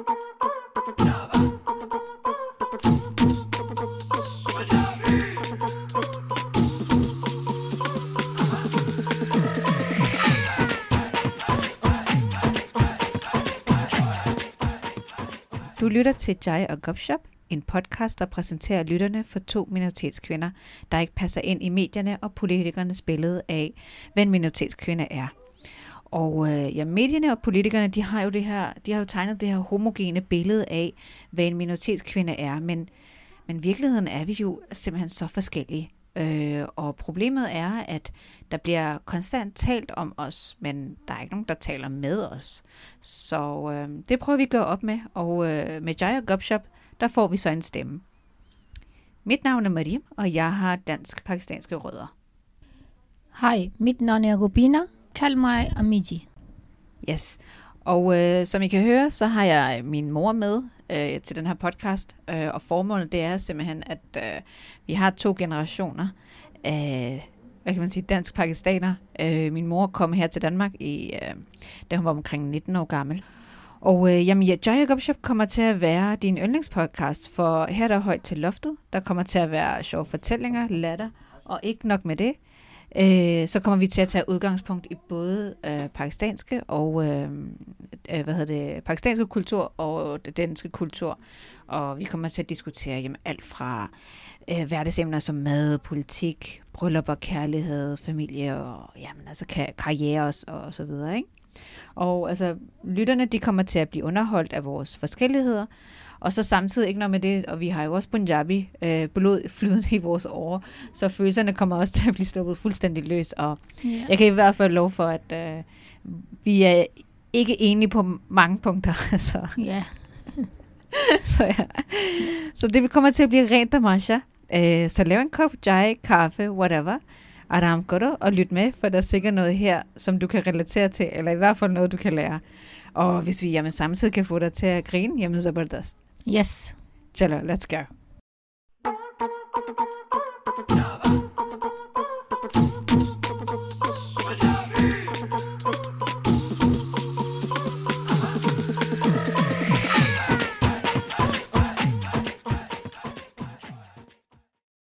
Du lytter til Jai og Gopshop, en podcast, der præsenterer lytterne for to minoritetskvinder, der ikke passer ind i medierne og politikernes billede af, hvad en minoritetskvinde er. Og øh, ja, medierne og politikerne, de har jo det her, de har jo tegnet det her homogene billede af, hvad en minoritetskvinde er, men, men virkeligheden er vi jo simpelthen så forskellige. Øh, og problemet er, at der bliver konstant talt om os, men der er ikke nogen, der taler med os. Så øh, det prøver vi at gøre op med, og øh, med Jaya Gopshop, der får vi så en stemme. Mit navn er Marie, og jeg har dansk-pakistanske rødder. Hej, mit navn er Rubina. Kald mig Amiji. Yes, og øh, som I kan høre, så har jeg min mor med øh, til den her podcast, øh, og formålet det er simpelthen, at øh, vi har to generationer af, hvad kan man sige, dansk-pakistaner. Øh, min mor kom her til Danmark, i, øh, da hun var omkring 19 år gammel. Og øh, jamen, ja, Jaya Gopshop kommer til at være din yndlingspodcast, for her er der højt til loftet. Der kommer til at være sjove fortællinger, latter, og ikke nok med det. Øh, så kommer vi til at tage udgangspunkt i både øh, pakistanske og øh, øh hvad hedder det, pakistanske kultur og den danske kultur. Og vi kommer til at diskutere jamen, alt fra øh, hverdagsemner som mad, politik, bryllup og kærlighed, familie og jamen, altså kar- karriere og, og så videre. Ikke? Og altså, lytterne de kommer til at blive underholdt af vores forskelligheder, og så samtidig ikke noget med det, og vi har jo også Punjabi øh, blod flydende i vores åre, så følelserne kommer også til at blive sluppet fuldstændig løs. Og Yeah. jeg kan i hvert fald lov for, at øh, vi er ikke enige på mange punkter. så, Ja, så, ja. så det kommer til at blive rent damasha. Øh, så lav en kop chai, kaffe, whatever. Aram karo, og lyt med, for der er sikkert noget her, som du kan relatere til, eller i hvert fald noget, du kan lære. Og hvis vi jamen, samtidig kan få dig til at grine, jamen så bare det. Yes. Chalo, let's go.